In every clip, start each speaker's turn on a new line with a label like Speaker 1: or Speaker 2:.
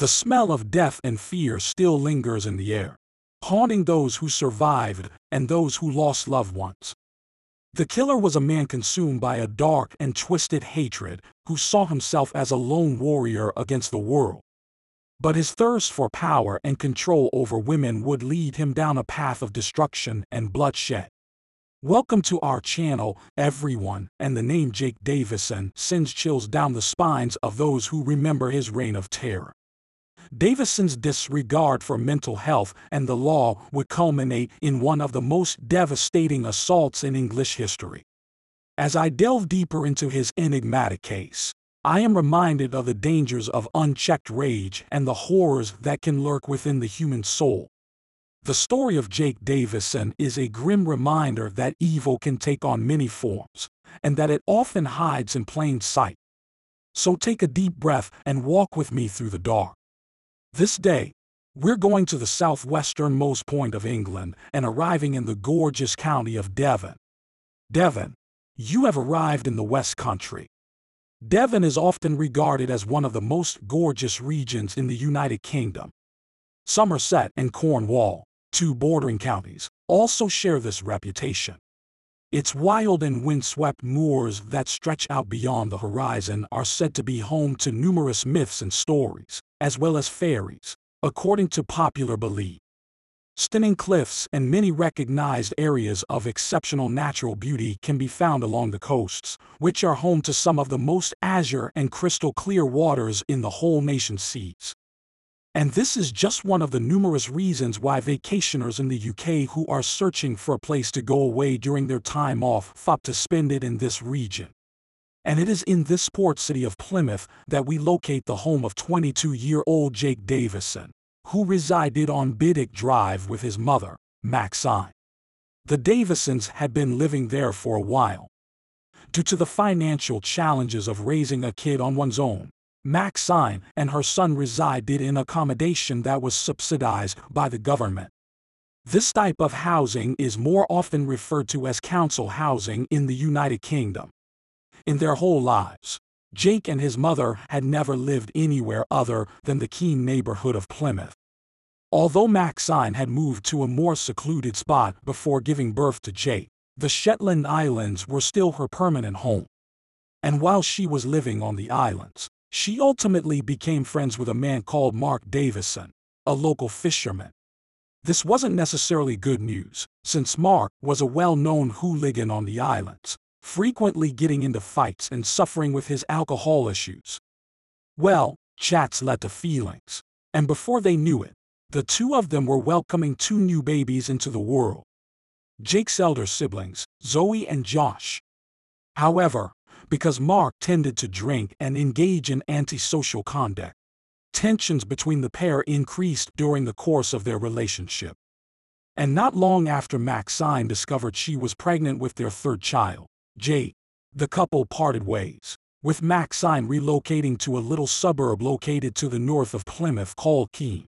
Speaker 1: The smell of death and fear still lingers in the air, haunting those who survived and those who lost loved ones. The killer was a man consumed by a dark and twisted hatred who saw himself as a lone warrior against the world. But his thirst for power and control over women would lead him down a path of destruction and bloodshed. Welcome to our channel, everyone, and the name Jake Davison sends chills down the spines of those who remember his reign of terror. Davison's disregard for mental health and the law would culminate in one of the most devastating assaults in English history. As I delve deeper into his enigmatic case, I am reminded of the dangers of unchecked rage and the horrors that can lurk within the human soul. The story of Jake Davison is a grim reminder that evil can take on many forms, and that it often hides in plain sight. So take a deep breath and walk with me through the dark. This day, we're going to the southwesternmost point of England and arriving in the gorgeous county of Devon. Devon, you have arrived in the West Country. Devon is often regarded as one of the most gorgeous regions in the United Kingdom. Somerset and Cornwall, two bordering counties, also share this reputation. Its wild and windswept moors that stretch out beyond the horizon are said to be home to numerous myths and stories as well as fairies, according to popular belief. Stunning cliffs and many recognized areas of exceptional natural beauty can be found along the coasts, which are home to some of the most azure and crystal clear waters in the whole nation's seas. And this is just one of the numerous reasons why vacationers in the UK who are searching for a place to go away during their time off opt to spend it in this region and it is in this port city of Plymouth that we locate the home of 22-year-old Jake Davison, who resided on Biddick Drive with his mother, Maxine. The Davisons had been living there for a while. Due to the financial challenges of raising a kid on one's own, Maxine and her son resided in accommodation that was subsidized by the government. This type of housing is more often referred to as council housing in the United Kingdom. In their whole lives, Jake and his mother had never lived anywhere other than the Keyham neighborhood of Plymouth. Although Maxine had moved to a more secluded spot before giving birth to Jake, the Shetland Islands were still her permanent home. And while she was living on the islands, she ultimately became friends with a man called Mark Davison, a local fisherman. This wasn't necessarily good news, since Mark was a well-known hooligan on the islands, frequently getting into fights and suffering with his alcohol issues. Well, chats led to feelings, and before they knew it, the two of them were welcoming two new babies into the world. Jake's elder siblings, Zoe and Josh. However, because Mark tended to drink and engage in antisocial conduct, tensions between the pair increased during the course of their relationship. And not long after Maxine discovered she was pregnant with their third child, Jake. The couple parted ways, with Maxine relocating to a little suburb located to the north of Plymouth called Keyham.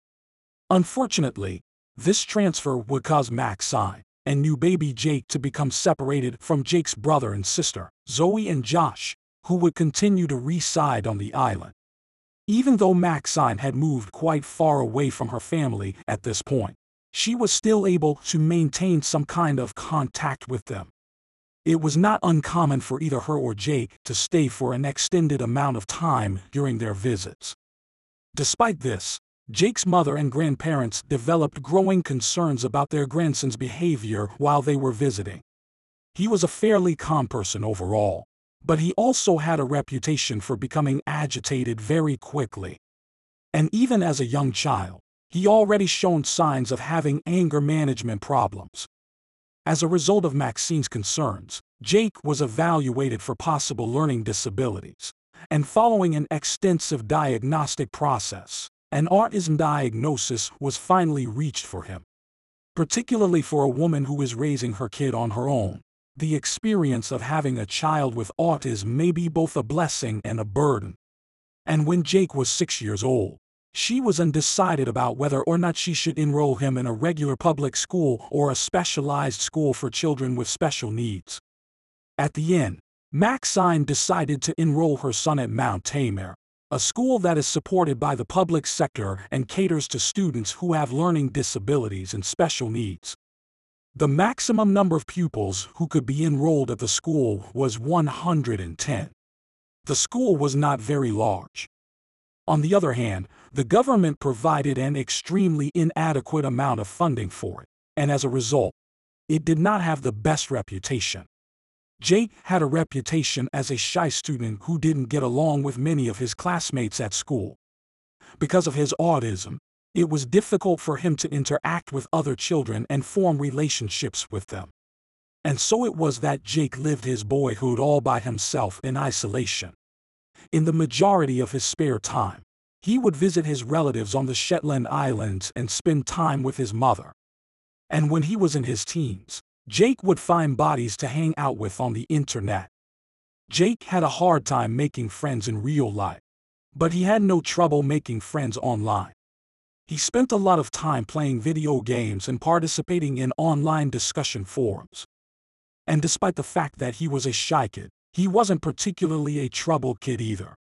Speaker 1: Unfortunately, this transfer would cause Maxine and new baby Jake to become separated from Jake's brother and sister, Zoe and Josh, who would continue to reside on the island. Even though Maxine had moved quite far away from her family at this point, she was still able to maintain some kind of contact with them. It was not uncommon for either her or Jake to stay for an extended amount of time during their visits. Despite this, Jake's mother and grandparents developed growing concerns about their grandson's behavior while they were visiting. He was a fairly calm person overall, but he also had a reputation for becoming agitated very quickly. And even as a young child, he already shown signs of having anger management problems. As a result of Maxine's concerns, Jake was evaluated for possible learning disabilities. And following an extensive diagnostic process, an autism diagnosis was finally reached for him. Particularly for a woman who is raising her kid on her own, the experience of having a child with autism may be both a blessing and a burden. And when Jake was six years old, she was undecided about whether or not she should enroll him in a regular public school or a specialized school for children with special needs. At the end, Maxine decided to enroll her son at Mount Tamar, a school that is supported by the public sector and caters to students who have learning disabilities and special needs. The maximum number of pupils who could be enrolled at the school was 110. The school was not very large. On the other hand, the government provided an extremely inadequate amount of funding for it, and as a result, it did not have the best reputation. Jake had a reputation as a shy student who didn't get along with many of his classmates at school. Because of his autism, it was difficult for him to interact with other children and form relationships with them. And so it was that Jake lived his boyhood all by himself in isolation. In the majority of his spare time, he would visit his relatives on the Shetland Islands and spend time with his mother. And when he was in his teens, Jake would find bodies to hang out with on the internet. Jake had a hard time making friends in real life, but he had no trouble making friends online. He spent a lot of time playing video games and participating in online discussion forums. And despite the fact that he was a shy kid, he wasn't particularly a trouble kid either.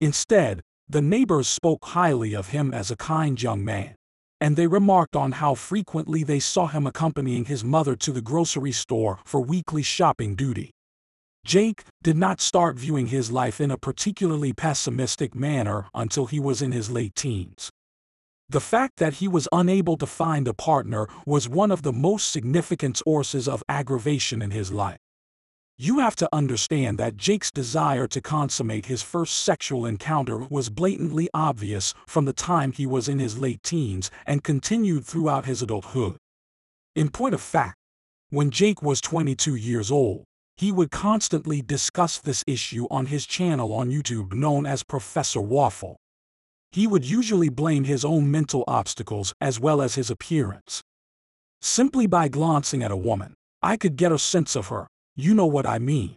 Speaker 1: Instead, the neighbors spoke highly of him as a kind young man, and they remarked on how frequently they saw him accompanying his mother to the grocery store for weekly shopping duty. Jake did not start viewing his life in a particularly pessimistic manner until he was in his late teens. The fact that he was unable to find a partner was one of the most significant sources of aggravation in his life. You have to understand that Jake's desire to consummate his first sexual encounter was blatantly obvious from the time he was in his late teens and continued throughout his adulthood. In point of fact, when Jake was 22 years old, he would constantly discuss this issue on his channel on YouTube known as Professor Waffle. He would usually blame his own mental obstacles as well as his appearance. Simply by glancing at a woman, I could get a sense of her, you know what I mean.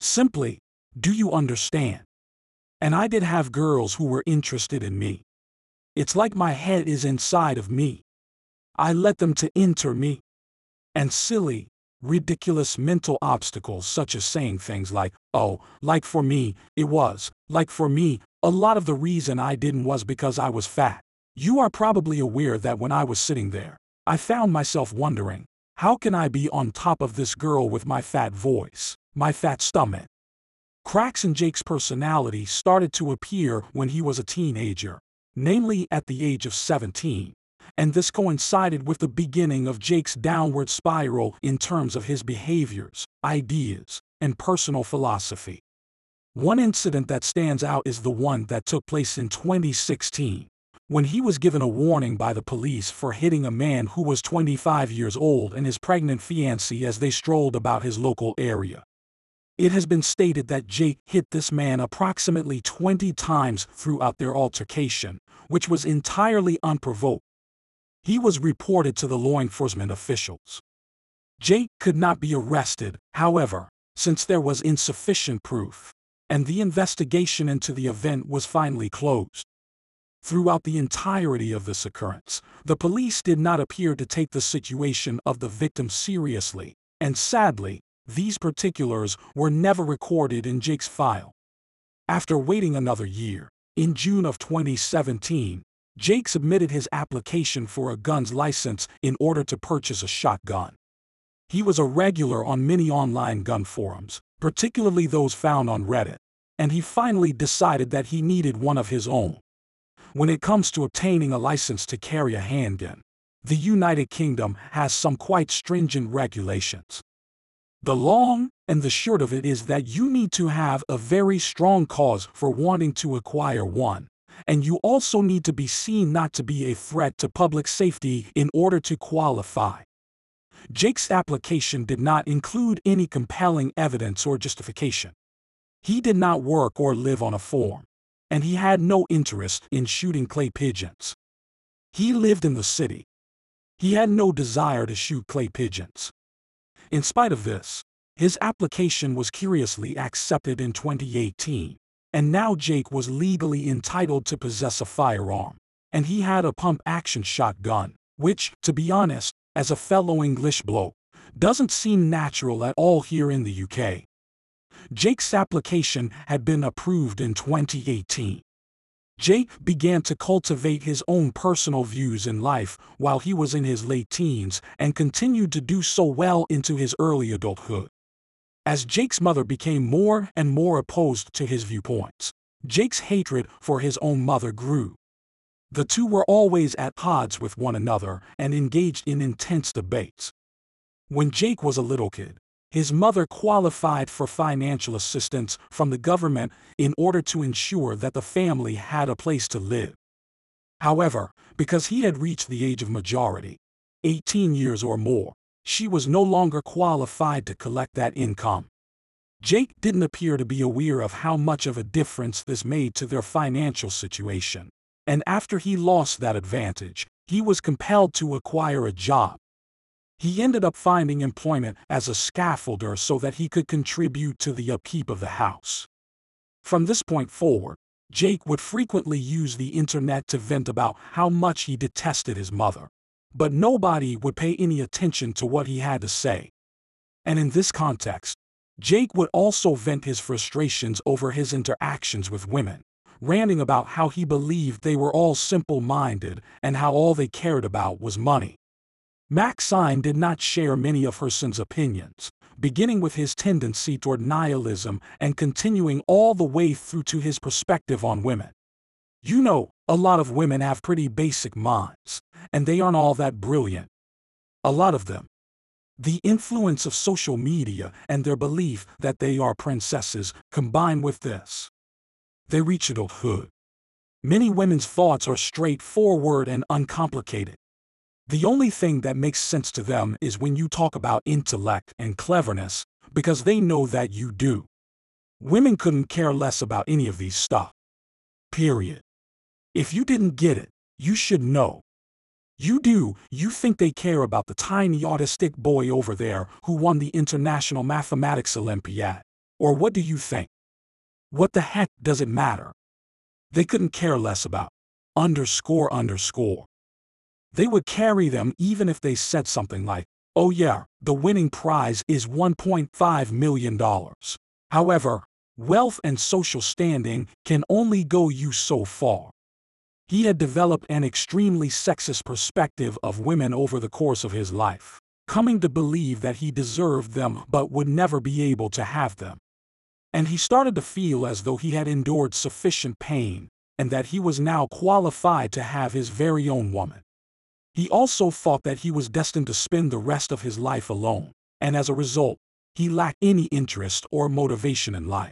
Speaker 1: Simply, do you understand? And I did have girls who were interested in me. It's like my head is inside of me. I let them to enter me. And silly, ridiculous mental obstacles such as saying things like, oh, like for me, it was, like for me, a lot of the reason I didn't was because I was fat. You are probably aware that when I was sitting there, I found myself wondering, how can I be on top of this girl with my fat voice, my fat stomach? Cracks in Jake's personality started to appear when he was a teenager, namely at the age of 17, and this coincided with the beginning of Jake's downward spiral in terms of his behaviors, ideas, and personal philosophy. One incident that stands out is the one that took place in 2016, when he was given a warning by the police for hitting a man who was 25 years old and his pregnant fiancée as they strolled about his local area. It has been stated that Jake hit this man approximately 20 times throughout their altercation, which was entirely unprovoked. He was reported to the law enforcement officials. Jake could not be arrested, however, since there was insufficient proof and the investigation into the event was finally closed. Throughout the entirety of this occurrence, the police did not appear to take the situation of the victim seriously, and sadly, these particulars were never recorded in Jake's file. After waiting another year, in June of 2017, Jake submitted his application for a gun's license in order to purchase a shotgun. He was a regular on many online gun forums, particularly those found on Reddit, and he finally decided that he needed one of his own. When it comes to obtaining a license to carry a handgun, the United Kingdom has some quite stringent regulations. The long and the short of it is that you need to have a very strong cause for wanting to acquire one, and you also need to be seen not to be a threat to public safety in order to qualify. Jake's application did not include any compelling evidence or justification. He did not work or live on a farm, and he had no interest in shooting clay pigeons. He lived in the city. He had no desire to shoot clay pigeons. In spite of this, his application was curiously accepted in 2018, and now Jake was legally entitled to possess a firearm, and he had a pump-action shotgun, which, to be honest, as a fellow English bloke, doesn't seem natural at all here in the UK. Jake's application had been approved in 2018, Jake began to cultivate his own personal views in life while he was in his late teens and continued to do so well into his early adulthood. As Jake's mother became more and more opposed to his viewpoints, Jake's hatred for his own mother grew. The two were always at odds with one another and engaged in intense debates. When Jake was a little kid, his mother qualified for financial assistance from the government in order to ensure that the family had a place to live. However, because he had reached the age of majority, 18 years or more, she was no longer qualified to collect that income. Jake didn't appear to be aware of how much of a difference this made to their financial situation, and after he lost that advantage, he was compelled to acquire a job he ended up finding employment as a scaffolder so that he could contribute to the upkeep of the house. From this point forward, Jake would frequently use the internet to vent about how much he detested his mother. But nobody would pay any attention to what he had to say. And in this context, Jake would also vent his frustrations over his interactions with women, ranting about how he believed they were all simple minded and how all they cared about was money. Maxine did not share many of her son's opinions, beginning with his tendency toward nihilism and continuing all the way through to his perspective on women. You know, a lot of women have pretty basic minds, and they aren't all that brilliant. A lot of them. The influence of social media and their belief that they are princesses combine with this. They reach adulthood. Many women's thoughts are straightforward and uncomplicated. The only thing that makes sense to them is when you talk about intellect and cleverness, because they know that you do. Women couldn't care less about any of these stuff. Period. If you didn't get it, you should know. You do, you think they care about the tiny autistic boy over there who won the International Mathematics Olympiad. Or what do you think? What the heck does it matter? They couldn't care less about underscore underscore. They would carry them even if they said something like, oh yeah, the winning prize is $1.5 million. However, wealth and social standing can only go you so far. He had developed an extremely sexist perspective of women over the course of his life, coming to believe that he deserved them but would never be able to have them. And he started to feel as though he had endured sufficient pain, and that he was now qualified to have his very own woman. He also thought that he was destined to spend the rest of his life alone, and as a result, he lacked any interest or motivation in life.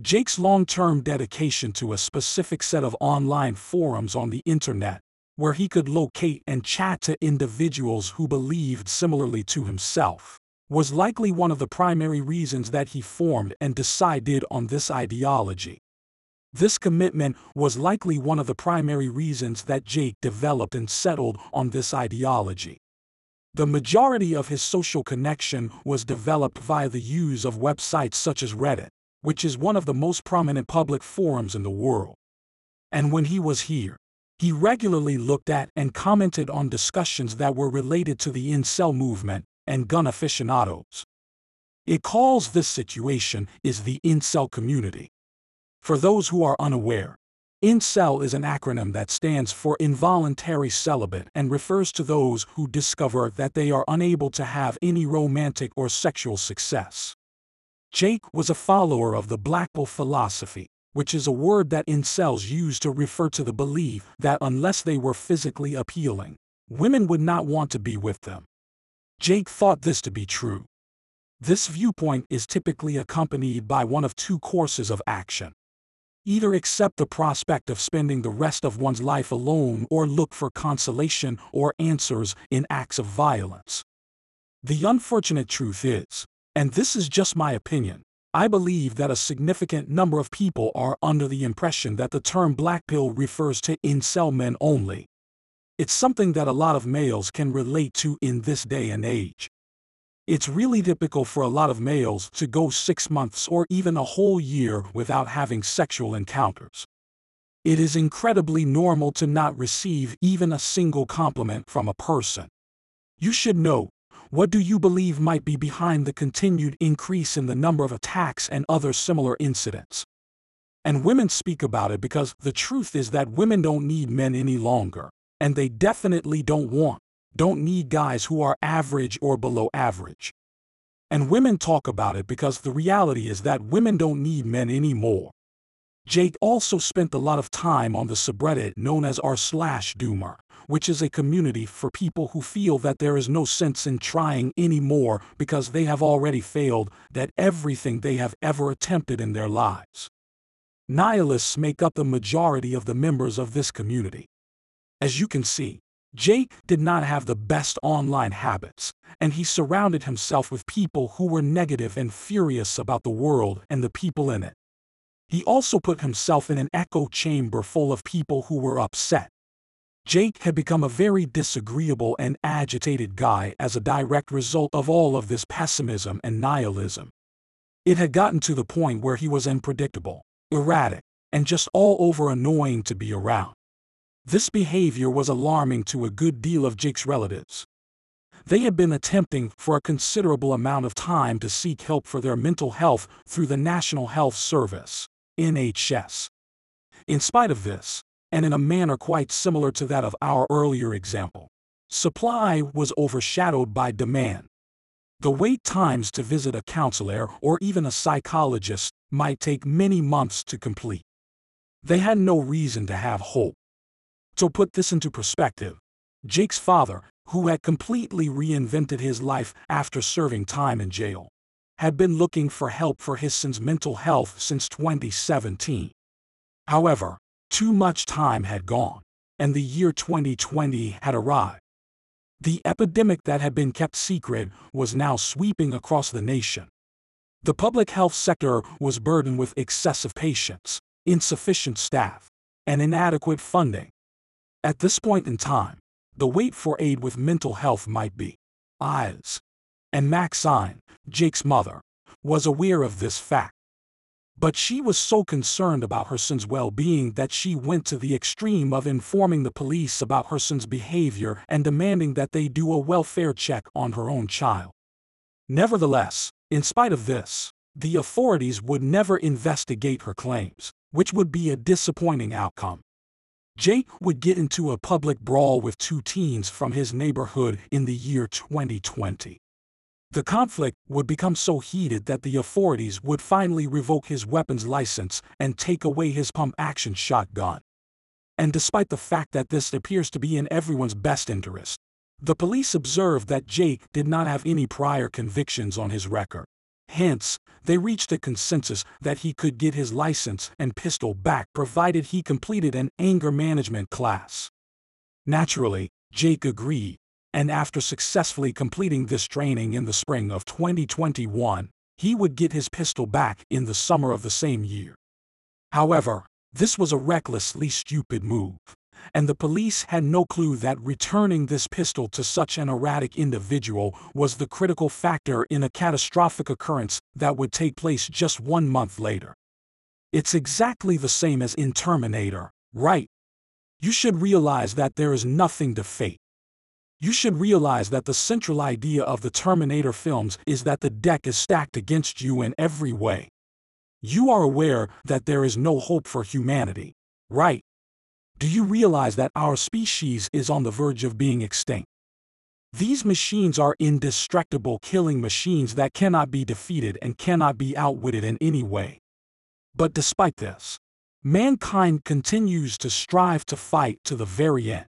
Speaker 1: Jake's long-term dedication to a specific set of online forums on the internet, where he could locate and chat to individuals who believed similarly to himself, was likely one of the primary reasons that he formed and decided on this ideology. This commitment was likely one of the primary reasons that Jake developed and settled on this ideology. The majority of his social connection was developed via the use of websites such as Reddit, which is one of the most prominent public forums in the world. And when he was here, he regularly looked at and commented on discussions that were related to the incel movement and gun aficionados. It calls this situation is the incel community. For those who are unaware, Incel is an acronym that stands for involuntary celibate and refers to those who discover that they are unable to have any romantic or sexual success. Jake was a follower of the Black Pill philosophy, which is a word that incels use to refer to the belief that unless they were physically appealing, women would not want to be with them. Jake thought this to be true. This viewpoint is typically accompanied by one of two courses of action. Either accept the prospect of spending the rest of one's life alone or look for consolation or answers in acts of violence. The unfortunate truth is, and this is just my opinion, I believe that a significant number of people are under the impression that the term black pill refers to incel men only. It's something that a lot of males can relate to in this day and age. It's really typical for a lot of males to go six months or even a whole year without having sexual encounters. It is incredibly normal to not receive even a single compliment from a person. You should know, what do you believe might be behind the continued increase in the number of attacks and other similar incidents? And women speak about it because the truth is that women don't need men any longer. And they definitely don't want, don't need guys who are average or below average. And women talk about it because the reality is that women don't need men anymore. Jake also spent a lot of time on the subreddit known as r slash doomer, which is a community for people who feel that there is no sense in trying anymore because they have already failed at everything they have ever attempted in their lives. Nihilists make up the majority of the members of this community. As you can see, Jake did not have the best online habits, and he surrounded himself with people who were negative and furious about the world and the people in it. He also put himself in an echo chamber full of people who were upset. Jake had become a very disagreeable and agitated guy as a direct result of all of this pessimism and nihilism. It had gotten to the point where he was unpredictable erratic, and just all over annoying to be around. This behavior was alarming to a good deal of Jake's relatives. They had been attempting for a considerable amount of time to seek help for their mental health through the National Health Service, NHS. In spite of this, and in a manner quite similar to that of our earlier example, supply was overshadowed by demand. The wait times to visit a counselor or even a psychologist might take many months to complete. They had no reason to have hope. To put this into perspective, Jake's father, who had completely reinvented his life after serving time in jail, had been looking for help for his son's mental health since 2017. However, too much time had gone, and the year 2020 had arrived. The epidemic that had been kept secret was now sweeping across the nation. The public health sector was burdened with excessive patients, insufficient staff, and inadequate funding. At this point in time, the wait for aid with mental health might be eyes. And Maxine, Jake's mother, was aware of this fact. But she was so concerned about her son's well being that she went to the extreme of informing the police about her son's behavior and demanding that they do a welfare check on her own child. Nevertheless, in spite of this, the authorities would never investigate her claims, which would be a disappointing outcome. Jake would get into a public brawl with two teens from his neighborhood in the year 2020. The conflict would become so heated that the authorities would finally revoke his weapons license and take away his pump-action shotgun. And despite the fact that this appears to be in everyone's best interest, the police observed that Jake did not have any prior convictions on his record. Hence, they reached a consensus that he could get his license and pistol back provided he completed an anger management class. Naturally, Jake agreed, and after successfully completing this training in the spring of 2021, he would get his pistol back in the summer of the same year. However, this was a recklessly stupid move, and the police had no clue that returning this pistol to such an erratic individual was the critical factor in a catastrophic occurrence that would take place just one month later. It's exactly the same as in Terminator, right? You should realize that there is nothing to fate. You should realize that the central idea of the Terminator films is that the deck is stacked against you in every way. You are aware that there is no hope for humanity, right? Do you realize that our species is on the verge of being extinct? These machines are indestructible killing machines that cannot be defeated and cannot be outwitted in any way. But despite this, mankind continues to strive to fight to the very end.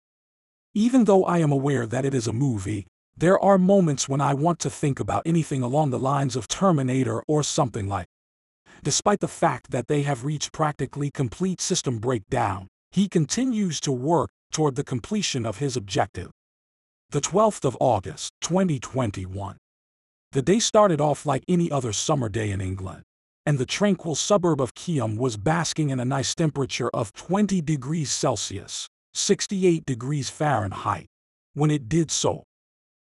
Speaker 1: Even though I am aware that it is a movie, there are moments when I want to think about anything along the lines of Terminator or something like. Despite the fact that they have reached practically complete system breakdown, he continues to work toward the completion of his objective. The 12th of August, 2021. The day started off like any other summer day in England, and the tranquil suburb of Keyham was basking in a nice temperature of 20 degrees Celsius. 68 degrees Fahrenheit. When it did so,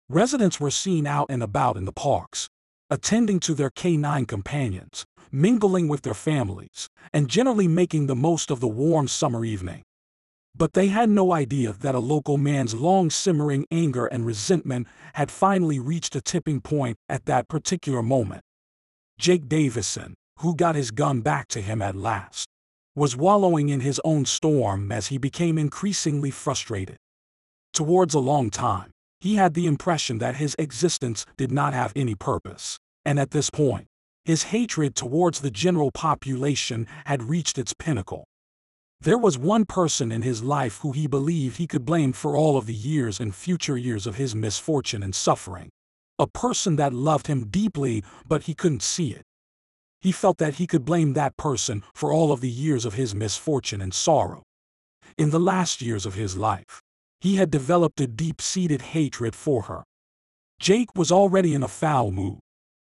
Speaker 1: residents were seen out and about in the parks, attending to their canine companions, mingling with their families, and generally making the most of the warm summer evening. But they had no idea that a local man's long simmering anger and resentment had finally reached a tipping point at that particular moment. Jake Davison, who got his gun back to him at last, was wallowing in his own storm as he became increasingly frustrated. Towards a long time, he had the impression that his existence did not have any purpose, and at this point, his hatred towards the general population had reached its pinnacle. There was one person in his life who he believed he could blame for all of the years and future years of his misfortune and suffering. A person that loved him deeply, but he couldn't see it. He felt that he could blame that person for all of the years of his misfortune and sorrow. In the last years of his life, he had developed a deep-seated hatred for her. Jake was already in a foul mood,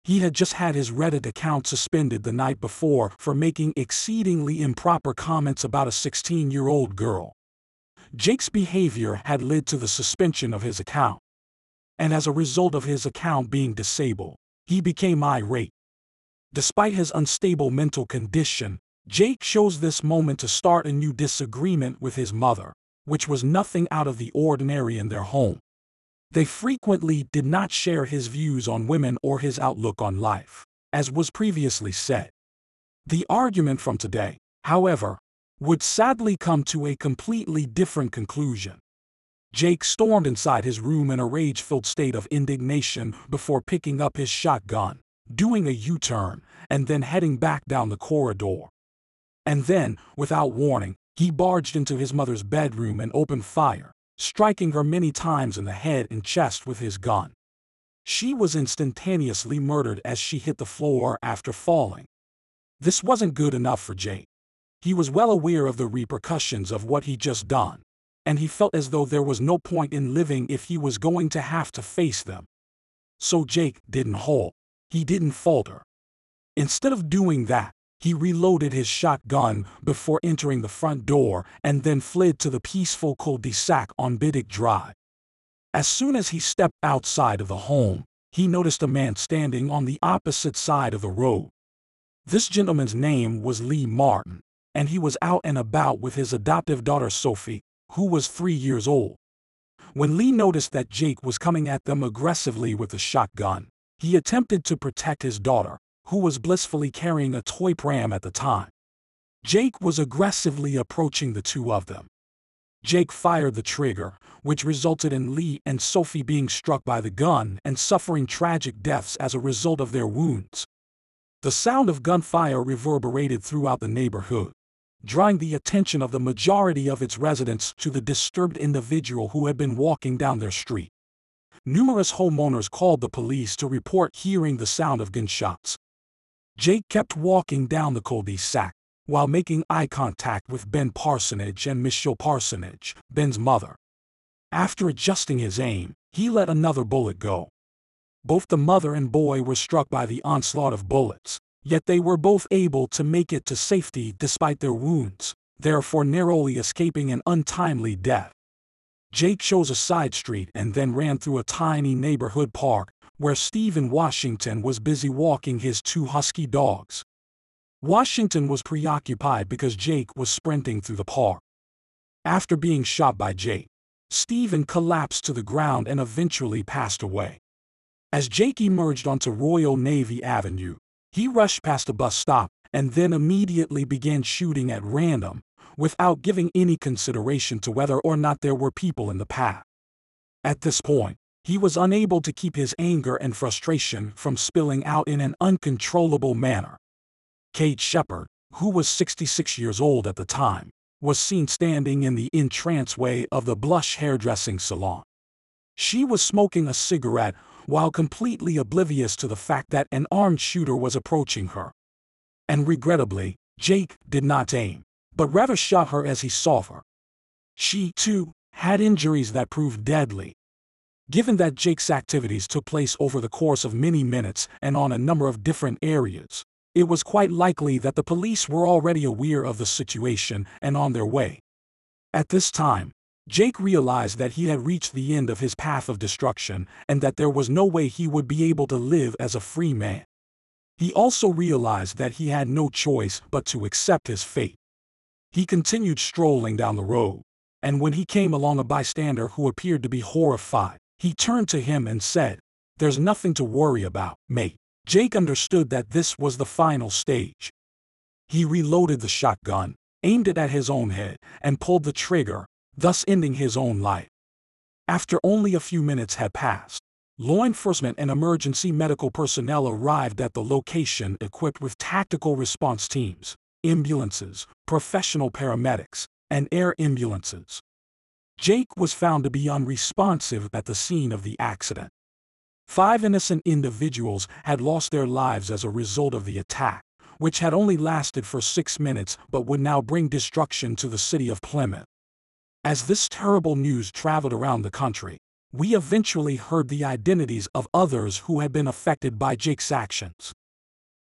Speaker 1: he had just had his Reddit account suspended the night before for making exceedingly improper comments about a 16-year-old girl. Jake's behavior had led to the suspension of his account. And as a result of his account being disabled, he became irate. Despite his unstable mental condition, Jake chose this moment to start a new disagreement with his mother, which was nothing out of the ordinary in their home. They frequently did not share his views on women or his outlook on life, as was previously said. The argument from today, however, would sadly come to a completely different conclusion. Jake stormed inside his room in a rage-filled state of indignation before picking up his shotgun, doing a U-turn, and then heading back down the corridor. And then, without warning, he barged into his mother's bedroom and opened fire, striking her many times in the head and chest with his gun. She was instantaneously murdered as she hit the floor after falling. This wasn't good enough for Jake. He was well aware of the repercussions of what he just done, and he felt as though there was no point in living if he was going to have to face them. So Jake didn't halt. He didn't falter. Instead of doing that, he reloaded his shotgun before entering the front door and then fled to the peaceful cul-de-sac on Biddick Drive. As soon as he stepped outside of the home, he noticed a man standing on the opposite side of the road. This gentleman's name was Lee Martin, and he was out and about with his adoptive daughter Sophie, who was three years old. When Lee noticed that Jake was coming at them aggressively with a shotgun, he attempted to protect his daughter, who was blissfully carrying a toy pram at the time. Jake was aggressively approaching the two of them. Jake fired the trigger, which resulted in Lee and Sophie being struck by the gun and suffering tragic deaths as a result of their wounds. The sound of gunfire reverberated throughout the neighborhood, drawing the attention of the majority of its residents to the disturbed individual who had been walking down their street. Numerous homeowners called the police to report hearing the sound of gunshots, Jake kept walking down the cul-de-sac while making eye contact with Ben Parsonage and Michelle Parsonage, Ben's mother. After adjusting his aim, he let another bullet go. Both the mother and boy were struck by the onslaught of bullets, yet they were both able to make it to safety despite their wounds, therefore narrowly escaping an untimely death. Jake chose a side street and then ran through a tiny neighborhood park where Stephen Washington was busy walking his two husky dogs. Washington was preoccupied because Jake was sprinting through the park. After being shot by Jake, Stephen collapsed to the ground and eventually passed away. As Jake emerged onto Royal Navy Avenue, he rushed past a bus stop and then immediately began shooting at random, without giving any consideration to whether or not there were people in the path. At this point, he was unable to keep his anger and frustration from spilling out in an uncontrollable manner. Kate Shepherd, who was 66 years old at the time, was seen standing in the entranceway of the Blush hairdressing salon. She was smoking a cigarette while completely oblivious to the fact that an armed shooter was approaching her. And regrettably, Jake did not aim, but rather shot her as he saw her. She, too, had injuries that proved deadly, Given that Jake's activities took place over the course of many minutes and on a number of different areas, it was quite likely that the police were already aware of the situation and on their way. At this time, Jake realized that he had reached the end of his path of destruction and that there was no way he would be able to live as a free man. He also realized that he had no choice but to accept his fate. He continued strolling down the road, and when he came along a bystander who appeared to be horrified, he turned to him and said, There's nothing to worry about, mate. Jake understood that this was the final stage. He reloaded the shotgun, aimed it at his own head, and pulled the trigger, thus ending his own life. After only a few minutes had passed, law enforcement and emergency medical personnel arrived at the location equipped with tactical response teams, ambulances, professional paramedics, and air ambulances. Jake was found to be unresponsive at the scene of the accident. Five innocent individuals had lost their lives as a result of the attack, which had only lasted for six minutes but would now bring destruction to the city of Plymouth. As this terrible news traveled around the country, we eventually heard the identities of others who had been affected by Jake's actions.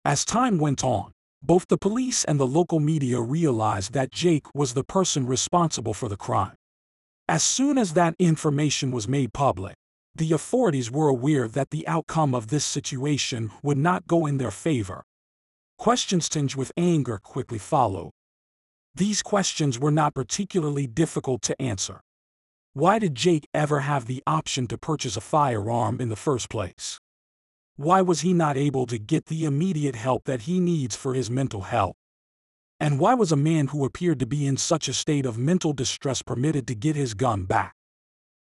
Speaker 1: As time went on, both the police and the local media realized that Jake was the person responsible for the crime. As soon as that information was made public, the authorities were aware that the outcome of this situation would not go in their favor. Questions tinged with anger quickly followed. These questions were not particularly difficult to answer. Why did Jake ever have the option to purchase a firearm in the first place? Why was he not able to get the immediate help that he needs for his mental health? And why was a man who appeared to be in such a state of mental distress permitted to get his gun back?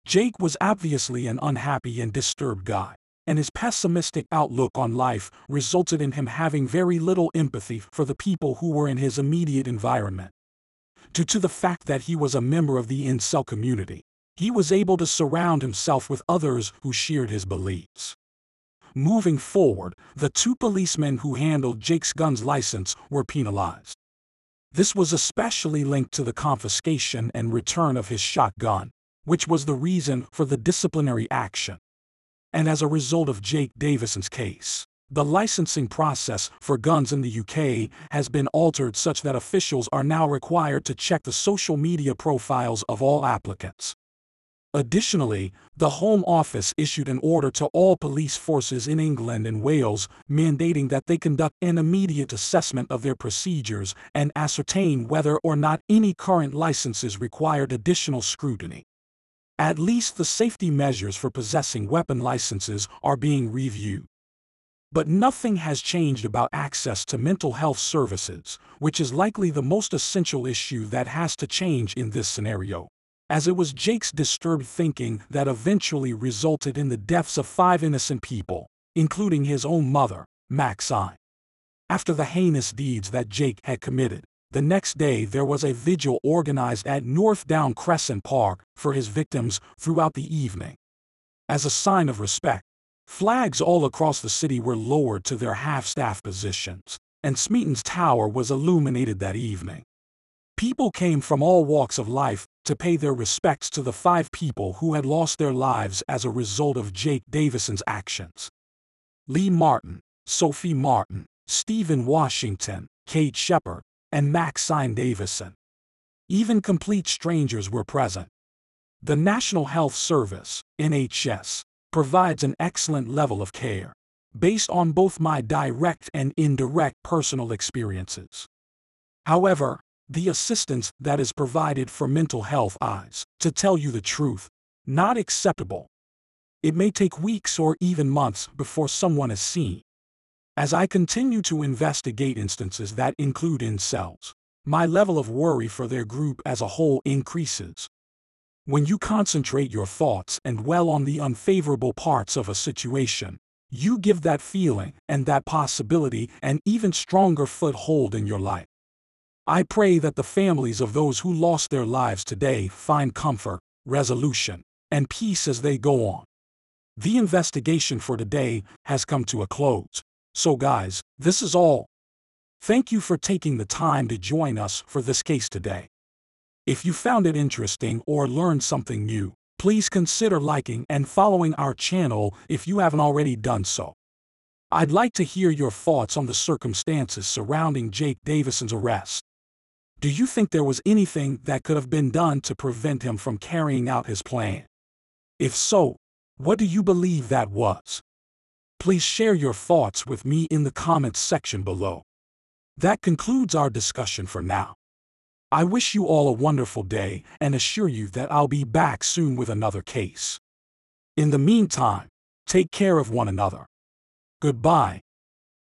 Speaker 1: Jake was obviously an unhappy and disturbed guy, and his pessimistic outlook on life resulted in him having very little empathy for the people who were in his immediate environment. Due to the fact that he was a member of the incel community, he was able to surround himself with others who shared his beliefs. Moving forward, the two policemen who handled Jake's gun's license were penalized. This was especially linked to the confiscation and return of his shotgun, which was the reason for the disciplinary action. And as a result of Jake Davison's case, the licensing process for guns in the UK has been altered such that officials are now required to check the social media profiles of all applicants. Additionally, the Home Office issued an order to all police forces in England and Wales mandating that they conduct an immediate assessment of their procedures and ascertain whether or not any current licenses required additional scrutiny. At least the safety measures for possessing weapon licenses are being reviewed. But nothing has changed about access to mental health services, which is likely the most essential issue that has to change in this scenario. As it was Jake's disturbed thinking that eventually resulted in the deaths of five innocent people, including his own mother, Maxine. After the heinous deeds that Jake had committed, the next day there was a vigil organized at North Down Crescent Park for his victims throughout the evening. As a sign of respect, flags all across the city were lowered to their half-staff positions, and Smeaton's Tower was illuminated that evening. People came from all walks of life to pay their respects to the five people who had lost their lives as a result of Jake Davison's actions. Lee Martin, Sophie Martin, Stephen Washington, Kate Shepherd, and Maxine Davison. Even complete strangers were present. The National Health Service, NHS, provides an excellent level of care, based on both my direct and indirect personal experiences. However, the assistance that is provided for mental health is, to tell you the truth, not acceptable. It may take weeks or even months before someone is seen, as I continue to investigate instances that include incels, my level of worry for their group as a whole increases. When you concentrate your thoughts and dwell on the unfavorable parts of a situation, you give that feeling and that possibility an even stronger foothold in your life. I pray that the families of those who lost their lives today find comfort, resolution, and peace as they go on. The investigation for today has come to a close. So guys, this is all. Thank you for taking the time to join us for this case today. If you found it interesting or learned something new, please consider liking and following our channel if you haven't already done so. I'd like to hear your thoughts on the circumstances surrounding Jake Davison's arrest. Do you think there was anything that could have been done to prevent him from carrying out his plan? If so, what do you believe that was? Please share your thoughts with me in the comments section below. That concludes our discussion for now. I wish you all a wonderful day and assure you that I'll be back soon with another case. In the meantime, take care of one another. Goodbye.